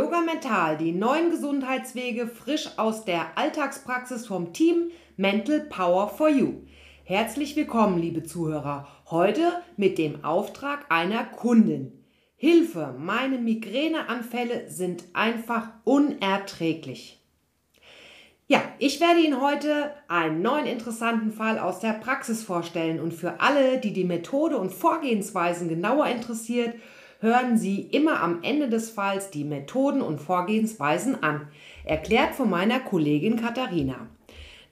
Yoga Mental, die neuen Gesundheitswege frisch aus der Alltagspraxis vom Team Mental Power for You. Herzlich willkommen, liebe Zuhörer, heute mit dem Auftrag einer Kundin. Hilfe, meine Migräneanfälle sind einfach unerträglich. Ja, ich werde Ihnen heute einen neuen interessanten Fall aus der Praxis vorstellen und für alle, die die Methode und Vorgehensweisen genauer interessiert, hören Sie immer am Ende des Falls die Methoden und Vorgehensweisen an, erklärt von meiner Kollegin Katharina.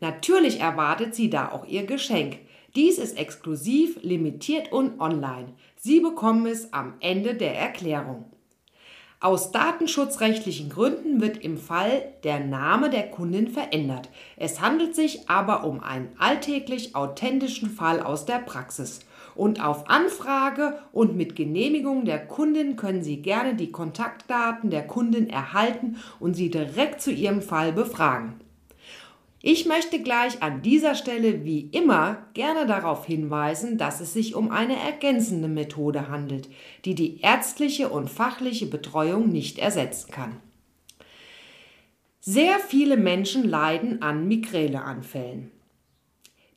Natürlich erwartet sie da auch ihr Geschenk. Dies ist exklusiv, limitiert und online. Sie bekommen es am Ende der Erklärung. Aus datenschutzrechtlichen Gründen wird im Fall der Name der Kundin verändert. Es handelt sich aber um einen alltäglich authentischen Fall aus der Praxis. Und auf Anfrage und mit Genehmigung der Kundin können Sie gerne die Kontaktdaten der Kundin erhalten und sie direkt zu Ihrem Fall befragen. Ich möchte gleich an dieser Stelle wie immer gerne darauf hinweisen, dass es sich um eine ergänzende Methode handelt, die die ärztliche und fachliche Betreuung nicht ersetzen kann. Sehr viele Menschen leiden an Migräneanfällen.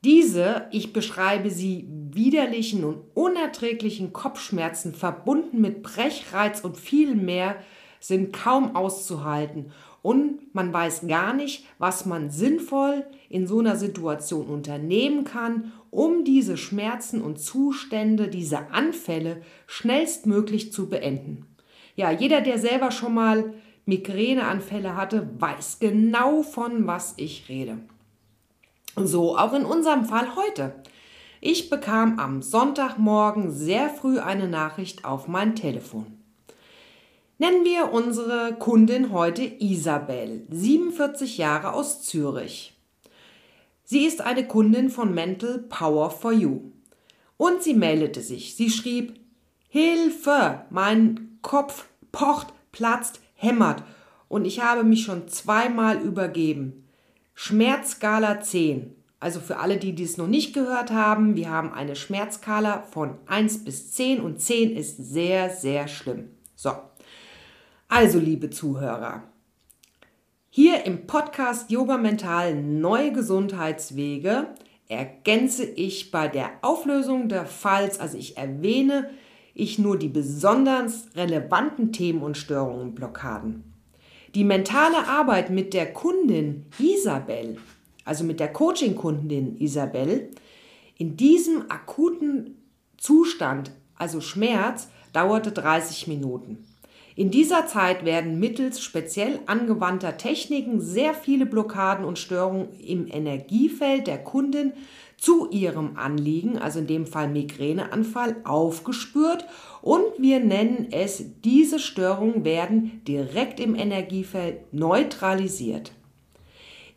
Diese, ich beschreibe sie, widerlichen und unerträglichen Kopfschmerzen verbunden mit Brechreiz und viel mehr, sind kaum auszuhalten und man weiß gar nicht, was man sinnvoll in so einer Situation unternehmen kann, um diese Schmerzen und Zustände, diese Anfälle schnellstmöglich zu beenden. Ja, jeder, der selber schon mal Migräneanfälle hatte, weiß genau von was ich rede. So auch in unserem Fall heute. Ich bekam am Sonntagmorgen sehr früh eine Nachricht auf mein Telefon. Nennen wir unsere Kundin heute Isabel, 47 Jahre aus Zürich. Sie ist eine Kundin von Mental Power for You. Und sie meldete sich. Sie schrieb, Hilfe, mein Kopf pocht, platzt, hämmert und ich habe mich schon zweimal übergeben. Schmerzskala 10. Also für alle, die dies noch nicht gehört haben, wir haben eine Schmerzskala von 1 bis 10 und 10 ist sehr, sehr schlimm. So, also liebe Zuhörer, hier im Podcast Yoga Mental Neue Gesundheitswege ergänze ich bei der Auflösung der Falls, also ich erwähne ich nur die besonders relevanten Themen und Störungen und Blockaden. Die mentale Arbeit mit der Kundin Isabel, also mit der Coaching-Kundin Isabel, in diesem akuten Zustand, also Schmerz, dauerte 30 Minuten. In dieser Zeit werden mittels speziell angewandter Techniken sehr viele Blockaden und Störungen im Energiefeld der Kundin zu ihrem Anliegen, also in dem Fall Migräneanfall, aufgespürt und wir nennen es, diese Störungen werden direkt im Energiefeld neutralisiert.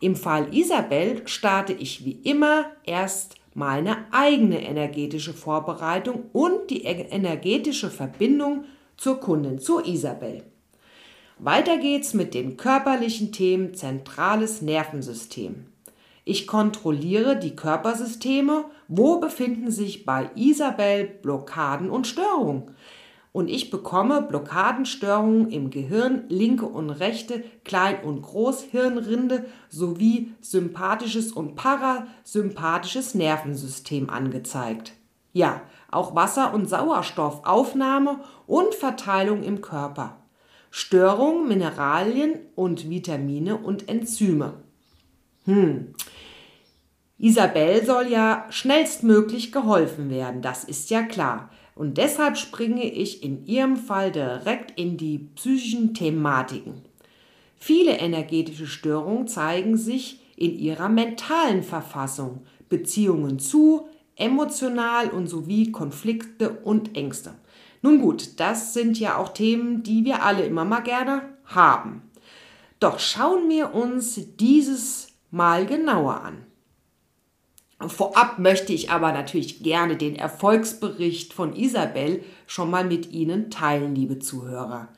Im Fall Isabel starte ich wie immer erst meine eigene energetische Vorbereitung und die energetische Verbindung zur Kundin, zur Isabel. Weiter geht's mit den körperlichen Themen zentrales Nervensystem. Ich kontrolliere die Körpersysteme, wo befinden sich bei Isabel Blockaden und Störungen. Und ich bekomme Blockadenstörungen im Gehirn, linke und rechte, Klein- und Großhirnrinde sowie sympathisches und parasympathisches Nervensystem angezeigt. Ja, auch Wasser- und Sauerstoffaufnahme und Verteilung im Körper. Störungen, Mineralien und Vitamine und Enzyme. Hm. Isabel soll ja schnellstmöglich geholfen werden, das ist ja klar. Und deshalb springe ich in ihrem Fall direkt in die psychischen Thematiken. Viele energetische Störungen zeigen sich in ihrer mentalen Verfassung, Beziehungen zu, emotional und sowie Konflikte und Ängste. Nun gut, das sind ja auch Themen, die wir alle immer mal gerne haben. Doch schauen wir uns dieses mal genauer an. Vorab möchte ich aber natürlich gerne den Erfolgsbericht von Isabel schon mal mit Ihnen teilen, liebe Zuhörer.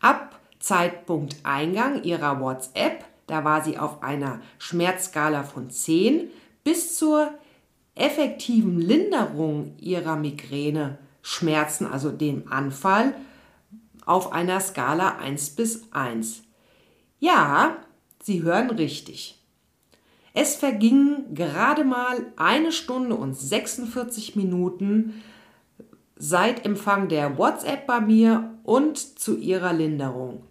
Ab Zeitpunkt Eingang ihrer WhatsApp, da war sie auf einer Schmerzskala von 10, bis zur effektiven Linderung ihrer Migräne, Schmerzen, also dem Anfall, auf einer Skala 1 bis 1. Ja, Sie hören richtig. Es vergingen gerade mal eine Stunde und 46 Minuten seit Empfang der WhatsApp bei mir und zu ihrer Linderung.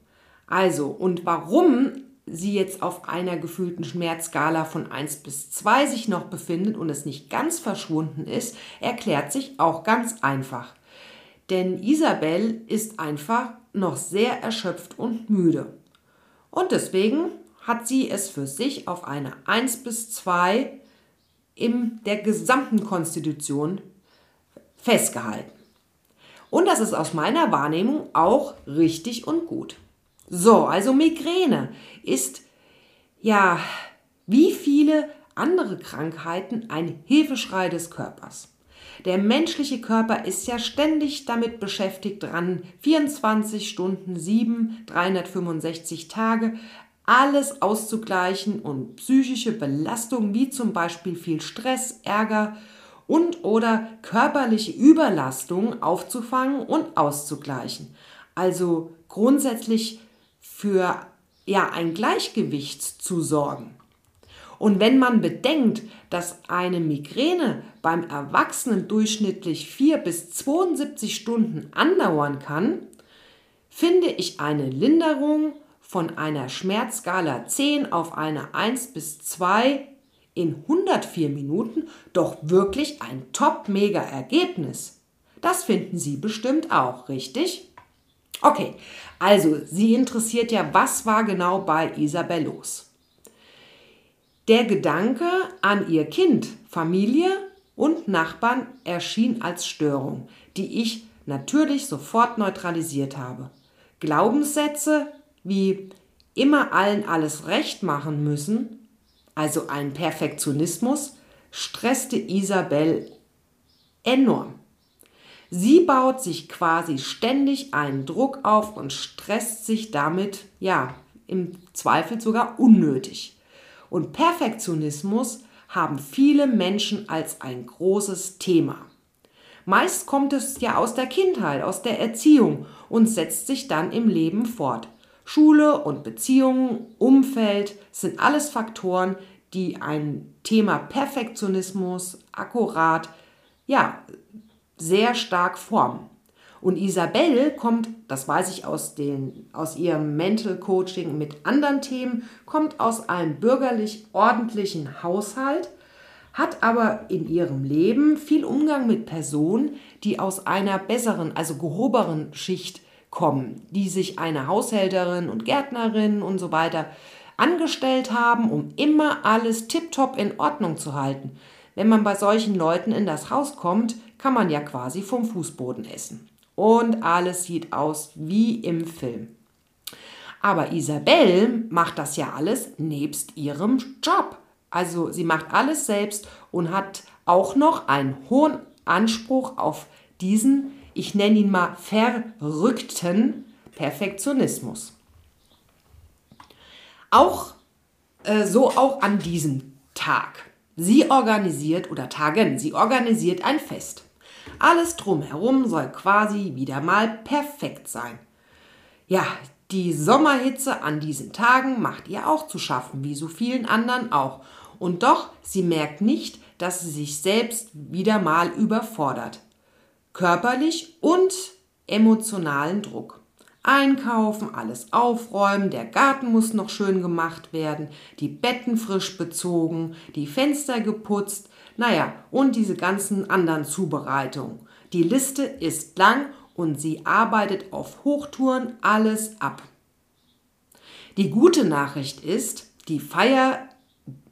Also, und warum sie jetzt auf einer gefühlten Schmerzskala von 1 bis 2 sich noch befindet und es nicht ganz verschwunden ist, erklärt sich auch ganz einfach. Denn Isabel ist einfach noch sehr erschöpft und müde. Und deswegen hat sie es für sich auf eine 1 bis 2 in der gesamten Konstitution festgehalten. Und das ist aus meiner Wahrnehmung auch richtig und gut. So, also Migräne ist ja wie viele andere Krankheiten ein Hilfeschrei des Körpers. Der menschliche Körper ist ja ständig damit beschäftigt, dran 24 Stunden, 7, 365 Tage alles auszugleichen und psychische Belastungen wie zum Beispiel viel Stress, Ärger und oder körperliche Überlastung aufzufangen und auszugleichen. Also grundsätzlich für ja ein Gleichgewicht zu sorgen. Und wenn man bedenkt, dass eine Migräne beim Erwachsenen durchschnittlich 4 bis 72 Stunden andauern kann, finde ich eine Linderung von einer Schmerzskala 10 auf eine 1 bis 2 in 104 Minuten doch wirklich ein top-mega-Ergebnis. Das finden Sie bestimmt auch, richtig? Okay, also Sie interessiert ja, was war genau bei Isabel los? Der Gedanke an ihr Kind, Familie und Nachbarn erschien als Störung, die ich natürlich sofort neutralisiert habe. Glaubenssätze wie immer allen alles recht machen müssen also ein Perfektionismus, stresste Isabel enorm. Sie baut sich quasi ständig einen Druck auf und stresst sich damit, ja, im Zweifel sogar unnötig. Und Perfektionismus haben viele Menschen als ein großes Thema. Meist kommt es ja aus der Kindheit, aus der Erziehung und setzt sich dann im Leben fort. Schule und Beziehungen, Umfeld sind alles Faktoren, die ein Thema Perfektionismus akkurat, ja, sehr stark formen. Und Isabelle kommt, das weiß ich aus, den, aus ihrem Mental Coaching mit anderen Themen, kommt aus einem bürgerlich ordentlichen Haushalt, hat aber in ihrem Leben viel Umgang mit Personen, die aus einer besseren, also gehobenen Schicht kommen, die sich eine Haushälterin und Gärtnerin und so weiter angestellt haben, um immer alles tiptop in Ordnung zu halten. Wenn man bei solchen Leuten in das Haus kommt, kann man ja quasi vom Fußboden essen. Und alles sieht aus wie im Film. Aber Isabelle macht das ja alles nebst ihrem Job. Also sie macht alles selbst und hat auch noch einen hohen Anspruch auf diesen ich nenne ihn mal verrückten Perfektionismus. Auch äh, so auch an diesem Tag. Sie organisiert oder Tagen, sie organisiert ein Fest. Alles drumherum soll quasi wieder mal perfekt sein. Ja, die Sommerhitze an diesen Tagen macht ihr auch zu schaffen, wie so vielen anderen auch. Und doch, sie merkt nicht, dass sie sich selbst wieder mal überfordert körperlich und emotionalen Druck. Einkaufen, alles aufräumen, der Garten muss noch schön gemacht werden, die Betten frisch bezogen, die Fenster geputzt, naja, und diese ganzen anderen Zubereitungen. Die Liste ist lang und sie arbeitet auf Hochtouren alles ab. Die gute Nachricht ist, die Feier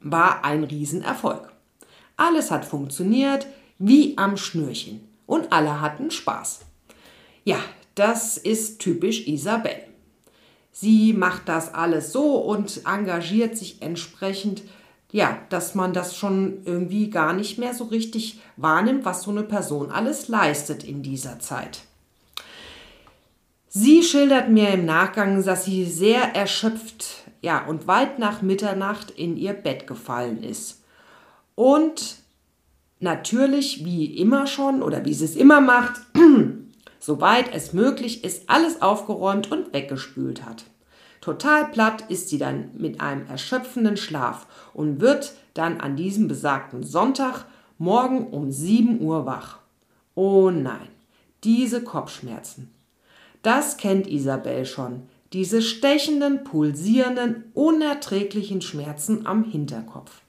war ein Riesenerfolg. Alles hat funktioniert wie am Schnürchen und alle hatten Spaß. Ja, das ist typisch Isabel. Sie macht das alles so und engagiert sich entsprechend, ja, dass man das schon irgendwie gar nicht mehr so richtig wahrnimmt, was so eine Person alles leistet in dieser Zeit. Sie schildert mir im Nachgang, dass sie sehr erschöpft, ja, und weit nach Mitternacht in ihr Bett gefallen ist. Und natürlich, wie immer schon oder wie sie es immer macht, soweit es möglich ist, alles aufgeräumt und weggespült hat. Total platt ist sie dann mit einem erschöpfenden Schlaf und wird dann an diesem besagten Sonntag morgen um 7 Uhr wach. Oh nein, diese Kopfschmerzen. Das kennt Isabel schon, diese stechenden, pulsierenden, unerträglichen Schmerzen am Hinterkopf.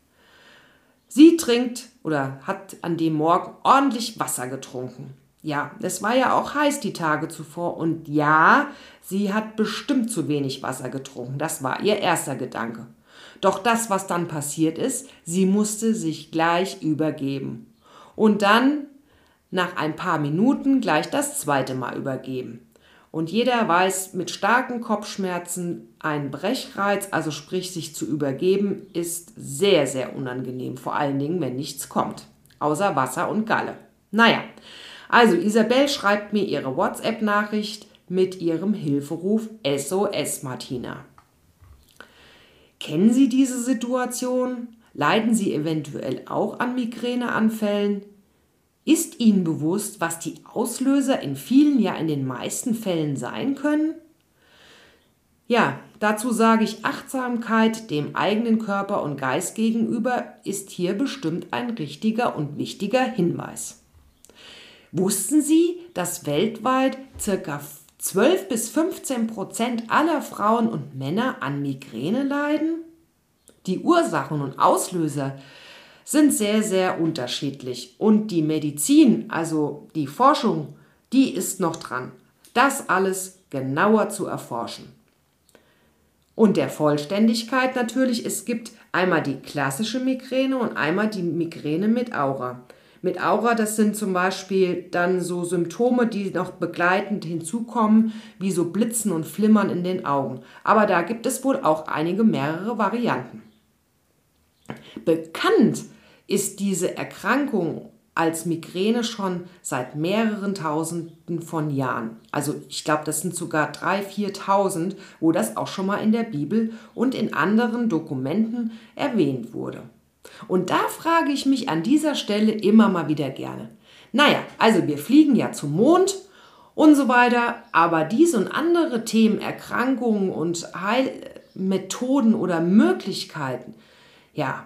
Sie trinkt oder hat an dem Morgen ordentlich Wasser getrunken. Ja, es war ja auch heiß die Tage zuvor und ja, sie hat bestimmt zu wenig Wasser getrunken. Das war ihr erster Gedanke. Doch das, was dann passiert ist, sie musste sich gleich übergeben. Und dann, nach ein paar Minuten, gleich das zweite Mal übergeben. Und jeder weiß, mit starken Kopfschmerzen ein Brechreiz, also sprich sich zu übergeben, ist sehr, sehr unangenehm, vor allen Dingen, wenn nichts kommt, außer Wasser und Galle. Naja, also Isabel schreibt mir ihre WhatsApp-Nachricht mit ihrem Hilferuf SOS Martina. Kennen Sie diese Situation? Leiden Sie eventuell auch an Migräneanfällen? Ist Ihnen bewusst, was die Auslöser in vielen, ja in den meisten Fällen sein können? Ja, dazu sage ich, Achtsamkeit dem eigenen Körper und Geist gegenüber ist hier bestimmt ein richtiger und wichtiger Hinweis. Wussten Sie, dass weltweit ca. 12 bis 15 Prozent aller Frauen und Männer an Migräne leiden? Die Ursachen und Auslöser sind sehr, sehr unterschiedlich. Und die Medizin, also die Forschung, die ist noch dran, das alles genauer zu erforschen. Und der Vollständigkeit natürlich, es gibt einmal die klassische Migräne und einmal die Migräne mit Aura. Mit Aura, das sind zum Beispiel dann so Symptome, die noch begleitend hinzukommen, wie so Blitzen und Flimmern in den Augen. Aber da gibt es wohl auch einige mehrere Varianten. Bekannt ist diese Erkrankung als Migräne schon seit mehreren Tausenden von Jahren. Also ich glaube, das sind sogar 3.000, 4.000, wo das auch schon mal in der Bibel und in anderen Dokumenten erwähnt wurde. Und da frage ich mich an dieser Stelle immer mal wieder gerne. Naja, also wir fliegen ja zum Mond und so weiter, aber diese und andere Themen, Erkrankungen und Heilmethoden oder Möglichkeiten, ja,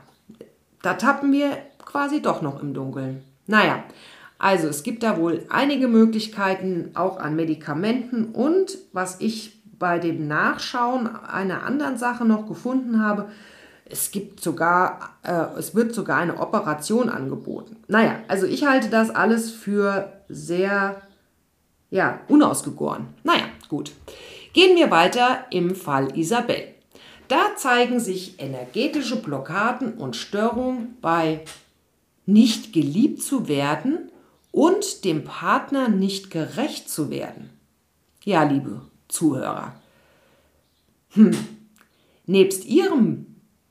da tappen wir quasi doch noch im Dunkeln. Naja, also es gibt da wohl einige Möglichkeiten auch an Medikamenten und was ich bei dem Nachschauen einer anderen Sache noch gefunden habe, es gibt sogar, äh, es wird sogar eine Operation angeboten. Naja, also ich halte das alles für sehr, ja, unausgegoren. Naja, gut. Gehen wir weiter im Fall Isabel. Da zeigen sich energetische Blockaden und Störungen bei nicht geliebt zu werden und dem Partner nicht gerecht zu werden. Ja, liebe Zuhörer. Hm. Nebst ihrem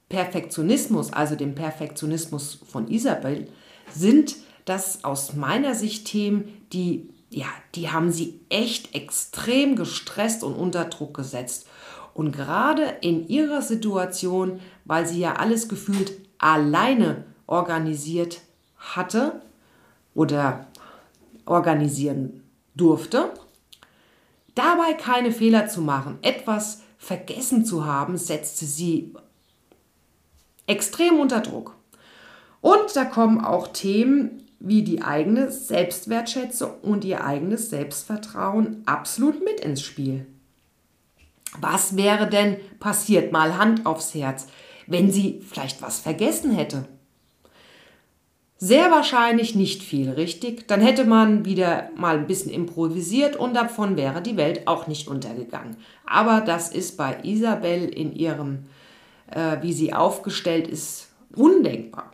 Perfektionismus, also dem Perfektionismus von Isabel, sind das aus meiner Sicht Themen, die ja, die haben sie echt extrem gestresst und unter Druck gesetzt. Und gerade in ihrer Situation, weil sie ja alles gefühlt alleine organisiert hatte oder organisieren durfte, dabei keine Fehler zu machen, etwas vergessen zu haben, setzte sie extrem unter Druck. Und da kommen auch Themen wie die eigene Selbstwertschätzung und ihr eigenes Selbstvertrauen absolut mit ins Spiel. Was wäre denn passiert, mal Hand aufs Herz, wenn sie vielleicht was vergessen hätte? Sehr wahrscheinlich nicht viel, richtig? Dann hätte man wieder mal ein bisschen improvisiert und davon wäre die Welt auch nicht untergegangen. Aber das ist bei Isabel in ihrem, äh, wie sie aufgestellt ist, undenkbar.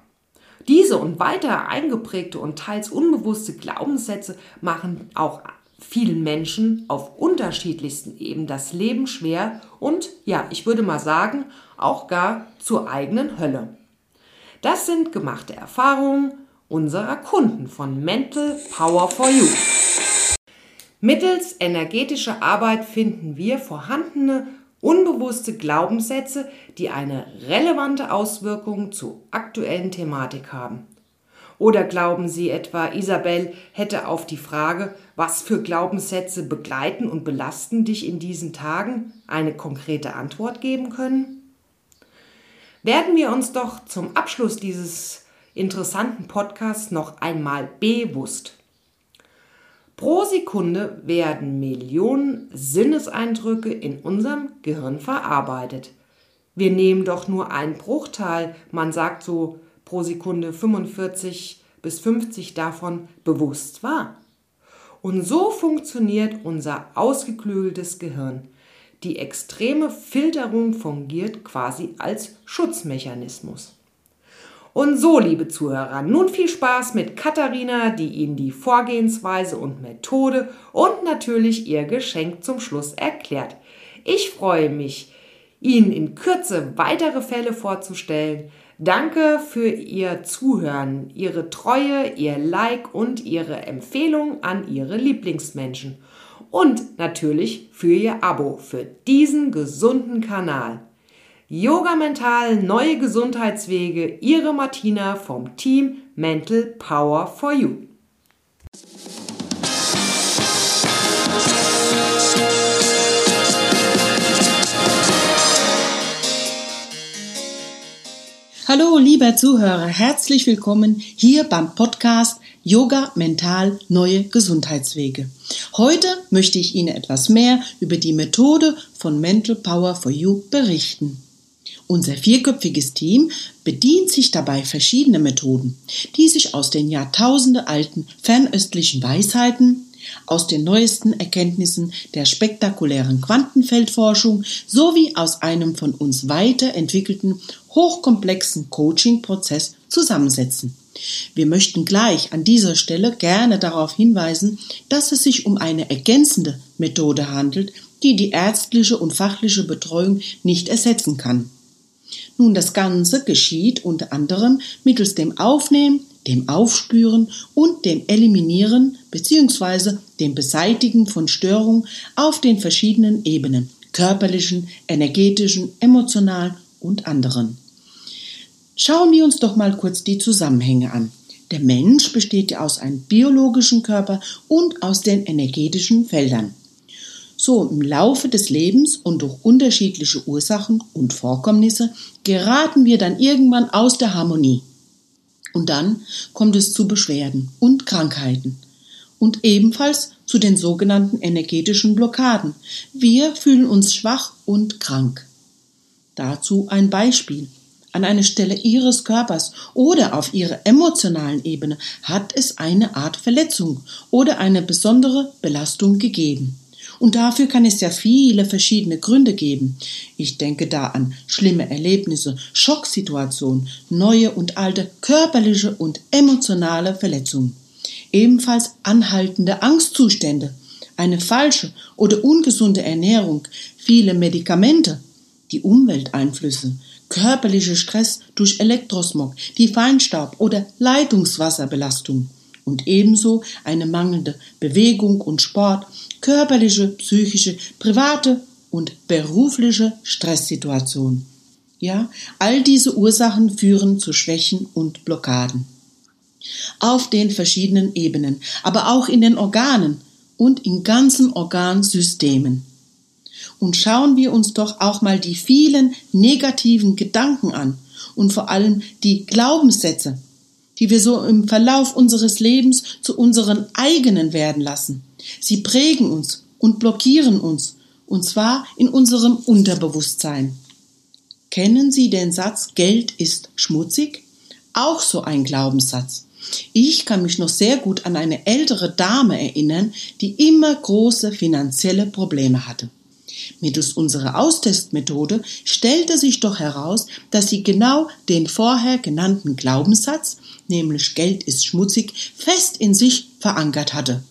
Diese und weiter eingeprägte und teils unbewusste Glaubenssätze machen auch vielen Menschen auf unterschiedlichsten Ebenen das Leben schwer und, ja, ich würde mal sagen, auch gar zur eigenen Hölle. Das sind gemachte Erfahrungen unserer Kunden von Mental Power for You. Mittels energetischer Arbeit finden wir vorhandene unbewusste Glaubenssätze, die eine relevante Auswirkung zur aktuellen Thematik haben. Oder glauben Sie etwa, Isabel hätte auf die Frage, was für Glaubenssätze begleiten und belasten dich in diesen Tagen, eine konkrete Antwort geben können? Werden wir uns doch zum Abschluss dieses interessanten Podcasts noch einmal bewusst. Pro Sekunde werden Millionen Sinneseindrücke in unserem Gehirn verarbeitet. Wir nehmen doch nur einen Bruchteil, man sagt so pro Sekunde 45 bis 50 davon bewusst wahr. Und so funktioniert unser ausgeklügeltes Gehirn. Die extreme Filterung fungiert quasi als Schutzmechanismus. Und so, liebe Zuhörer, nun viel Spaß mit Katharina, die Ihnen die Vorgehensweise und Methode und natürlich ihr Geschenk zum Schluss erklärt. Ich freue mich, Ihnen in Kürze weitere Fälle vorzustellen. Danke für Ihr Zuhören, Ihre Treue, Ihr Like und Ihre Empfehlung an Ihre Lieblingsmenschen. Und natürlich für Ihr Abo für diesen gesunden Kanal. Yoga Mental, neue Gesundheitswege, Ihre Martina vom Team Mental Power for You. Hallo, lieber Zuhörer, herzlich willkommen hier beim Podcast Yoga Mental Neue Gesundheitswege. Heute möchte ich Ihnen etwas mehr über die Methode von Mental Power for You berichten. Unser vierköpfiges Team bedient sich dabei verschiedener Methoden, die sich aus den Jahrtausende alten fernöstlichen Weisheiten, aus den neuesten Erkenntnissen der spektakulären Quantenfeldforschung sowie aus einem von uns weiterentwickelten hochkomplexen Coaching-Prozess zusammensetzen. Wir möchten gleich an dieser Stelle gerne darauf hinweisen, dass es sich um eine ergänzende Methode handelt, die die ärztliche und fachliche Betreuung nicht ersetzen kann. Nun, das Ganze geschieht unter anderem mittels dem Aufnehmen, dem Aufspüren und dem Eliminieren bzw. dem Beseitigen von Störungen auf den verschiedenen Ebenen körperlichen, energetischen, emotionalen und anderen. Schauen wir uns doch mal kurz die Zusammenhänge an. Der Mensch besteht ja aus einem biologischen Körper und aus den energetischen Feldern. So im Laufe des Lebens und durch unterschiedliche Ursachen und Vorkommnisse geraten wir dann irgendwann aus der Harmonie. Und dann kommt es zu Beschwerden und Krankheiten und ebenfalls zu den sogenannten energetischen Blockaden. Wir fühlen uns schwach und krank. Dazu ein Beispiel. An einer Stelle Ihres Körpers oder auf Ihrer emotionalen Ebene hat es eine Art Verletzung oder eine besondere Belastung gegeben. Und dafür kann es ja viele verschiedene Gründe geben. Ich denke da an schlimme Erlebnisse, Schocksituationen, neue und alte körperliche und emotionale Verletzungen. Ebenfalls anhaltende Angstzustände, eine falsche oder ungesunde Ernährung, viele Medikamente, die Umwelteinflüsse, körperlicher Stress durch Elektrosmog, die Feinstaub- oder Leitungswasserbelastung und ebenso eine mangelnde Bewegung und Sport, körperliche, psychische, private und berufliche Stresssituation. Ja, all diese Ursachen führen zu Schwächen und Blockaden. Auf den verschiedenen Ebenen, aber auch in den Organen und in ganzen Organsystemen. Und schauen wir uns doch auch mal die vielen negativen Gedanken an und vor allem die Glaubenssätze, die wir so im Verlauf unseres Lebens zu unseren eigenen werden lassen. Sie prägen uns und blockieren uns, und zwar in unserem Unterbewusstsein. Kennen Sie den Satz Geld ist schmutzig? Auch so ein Glaubenssatz. Ich kann mich noch sehr gut an eine ältere Dame erinnern, die immer große finanzielle Probleme hatte. Mittels unserer Austestmethode stellte sich doch heraus, dass sie genau den vorher genannten Glaubenssatz, nämlich Geld ist schmutzig, fest in sich verankert hatte.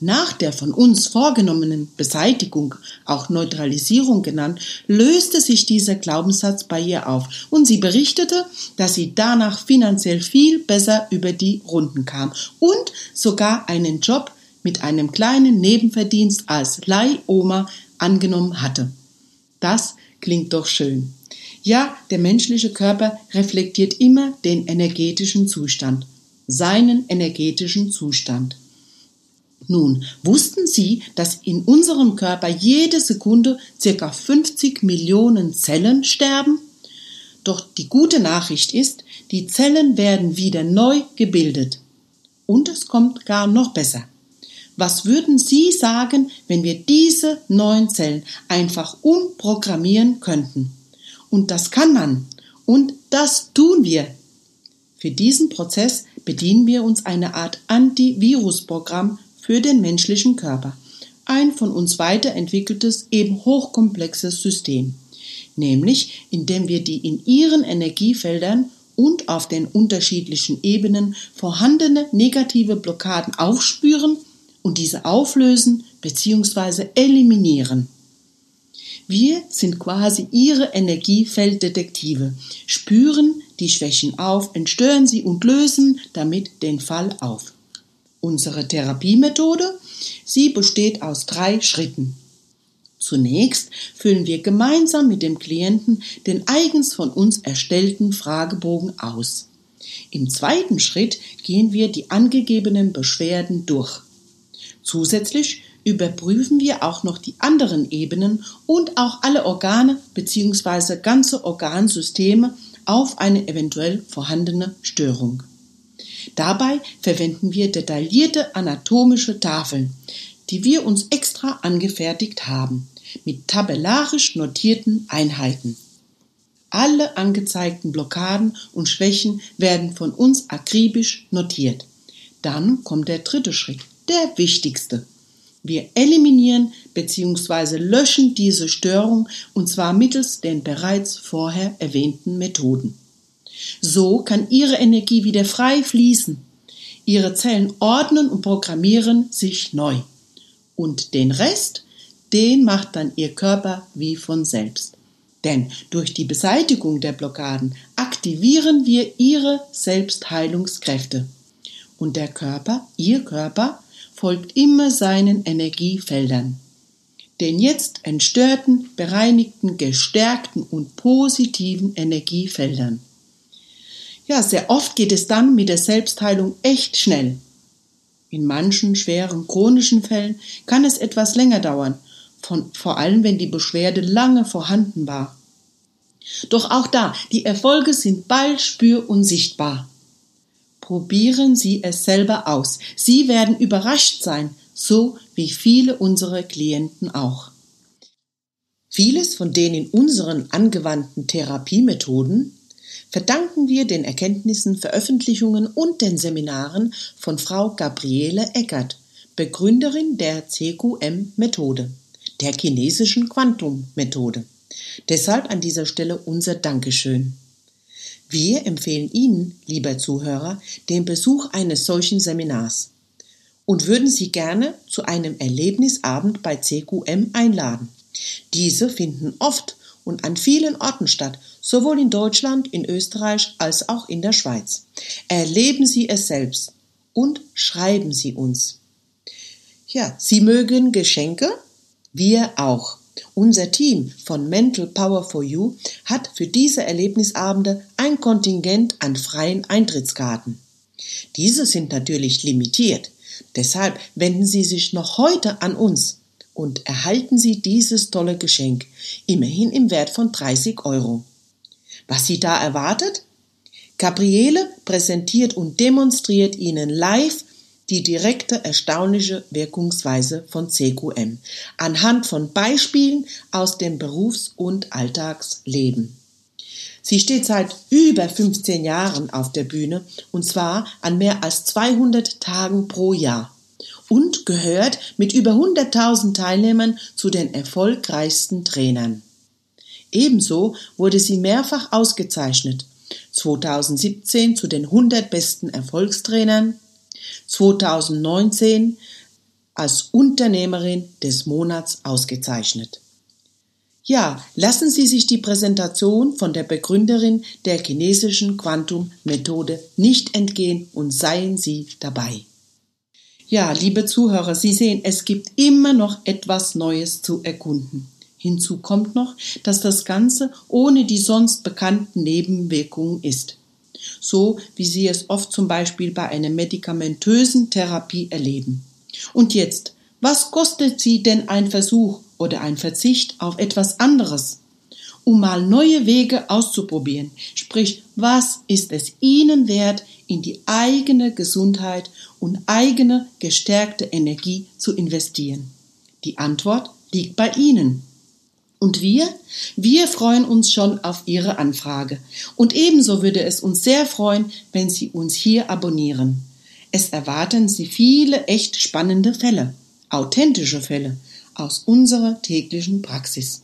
Nach der von uns vorgenommenen Beseitigung, auch Neutralisierung genannt, löste sich dieser Glaubenssatz bei ihr auf und sie berichtete, dass sie danach finanziell viel besser über die Runden kam und sogar einen Job mit einem kleinen Nebenverdienst als Leihoma angenommen hatte. Das klingt doch schön. Ja, der menschliche Körper reflektiert immer den energetischen Zustand. seinen energetischen Zustand. Nun, wussten Sie, dass in unserem Körper jede Sekunde circa 50 Millionen Zellen sterben? Doch die gute Nachricht ist, die Zellen werden wieder neu gebildet. Und es kommt gar noch besser. Was würden Sie sagen, wenn wir diese neuen Zellen einfach umprogrammieren könnten? Und das kann man. Und das tun wir. Für diesen Prozess bedienen wir uns einer Art Antivirusprogramm für den menschlichen Körper. Ein von uns weiterentwickeltes, eben hochkomplexes System. Nämlich, indem wir die in ihren Energiefeldern und auf den unterschiedlichen Ebenen vorhandene negative Blockaden aufspüren und diese auflösen bzw. eliminieren. Wir sind quasi ihre Energiefelddetektive, spüren die Schwächen auf, entstören sie und lösen damit den Fall auf. Unsere Therapiemethode, sie besteht aus drei Schritten. Zunächst füllen wir gemeinsam mit dem Klienten den eigens von uns erstellten Fragebogen aus. Im zweiten Schritt gehen wir die angegebenen Beschwerden durch. Zusätzlich überprüfen wir auch noch die anderen Ebenen und auch alle Organe bzw. ganze Organsysteme auf eine eventuell vorhandene Störung. Dabei verwenden wir detaillierte anatomische Tafeln, die wir uns extra angefertigt haben, mit tabellarisch notierten Einheiten. Alle angezeigten Blockaden und Schwächen werden von uns akribisch notiert. Dann kommt der dritte Schritt, der wichtigste. Wir eliminieren bzw. löschen diese Störung und zwar mittels den bereits vorher erwähnten Methoden. So kann Ihre Energie wieder frei fließen. Ihre Zellen ordnen und programmieren sich neu. Und den Rest, den macht dann Ihr Körper wie von selbst. Denn durch die Beseitigung der Blockaden aktivieren wir Ihre Selbstheilungskräfte. Und der Körper, Ihr Körper, folgt immer seinen Energiefeldern. Den jetzt entstörten, bereinigten, gestärkten und positiven Energiefeldern. Ja, sehr oft geht es dann mit der Selbstheilung echt schnell. In manchen schweren chronischen Fällen kann es etwas länger dauern, von, vor allem wenn die Beschwerde lange vorhanden war. Doch auch da, die Erfolge sind bald spür und sichtbar. Probieren Sie es selber aus. Sie werden überrascht sein, so wie viele unserer Klienten auch. Vieles von den in unseren angewandten Therapiemethoden verdanken wir den Erkenntnissen, Veröffentlichungen und den Seminaren von Frau Gabriele Eckert, Begründerin der CQM-Methode, der chinesischen Quantum-Methode. Deshalb an dieser Stelle unser Dankeschön. Wir empfehlen Ihnen, lieber Zuhörer, den Besuch eines solchen Seminars und würden Sie gerne zu einem Erlebnisabend bei CQM einladen. Diese finden oft und an vielen Orten statt, sowohl in Deutschland, in Österreich als auch in der Schweiz. Erleben Sie es selbst und schreiben Sie uns. Ja, Sie mögen Geschenke? Wir auch. Unser Team von Mental Power for You hat für diese Erlebnisabende ein Kontingent an freien Eintrittskarten. Diese sind natürlich limitiert. Deshalb wenden Sie sich noch heute an uns und erhalten Sie dieses tolle Geschenk, immerhin im Wert von 30 Euro. Was Sie da erwartet? Gabriele präsentiert und demonstriert Ihnen live die direkte erstaunliche Wirkungsweise von CQM anhand von Beispielen aus dem Berufs- und Alltagsleben. Sie steht seit über 15 Jahren auf der Bühne und zwar an mehr als 200 Tagen pro Jahr und gehört mit über 100.000 Teilnehmern zu den erfolgreichsten Trainern. Ebenso wurde sie mehrfach ausgezeichnet. 2017 zu den 100 besten Erfolgstrainern, 2019 als Unternehmerin des Monats ausgezeichnet. Ja, lassen Sie sich die Präsentation von der Begründerin der chinesischen Quantum-Methode nicht entgehen und seien Sie dabei. Ja, liebe Zuhörer, Sie sehen, es gibt immer noch etwas Neues zu erkunden. Hinzu kommt noch, dass das Ganze ohne die sonst bekannten Nebenwirkungen ist. So wie Sie es oft zum Beispiel bei einer medikamentösen Therapie erleben. Und jetzt, was kostet Sie denn ein Versuch oder ein Verzicht auf etwas anderes? Um mal neue Wege auszuprobieren, sprich, was ist es Ihnen wert, in die eigene Gesundheit und eigene gestärkte Energie zu investieren? Die Antwort liegt bei Ihnen. Und wir? Wir freuen uns schon auf Ihre Anfrage. Und ebenso würde es uns sehr freuen, wenn Sie uns hier abonnieren. Es erwarten Sie viele echt spannende Fälle, authentische Fälle aus unserer täglichen Praxis.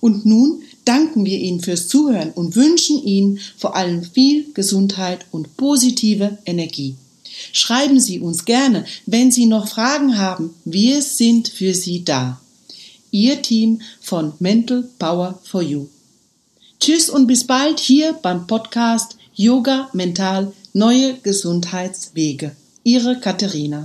Und nun danken wir Ihnen fürs Zuhören und wünschen Ihnen vor allem viel Gesundheit und positive Energie. Schreiben Sie uns gerne, wenn Sie noch Fragen haben. Wir sind für Sie da. Ihr Team von Mental Power for You. Tschüss und bis bald hier beim Podcast Yoga Mental Neue Gesundheitswege. Ihre Katharina.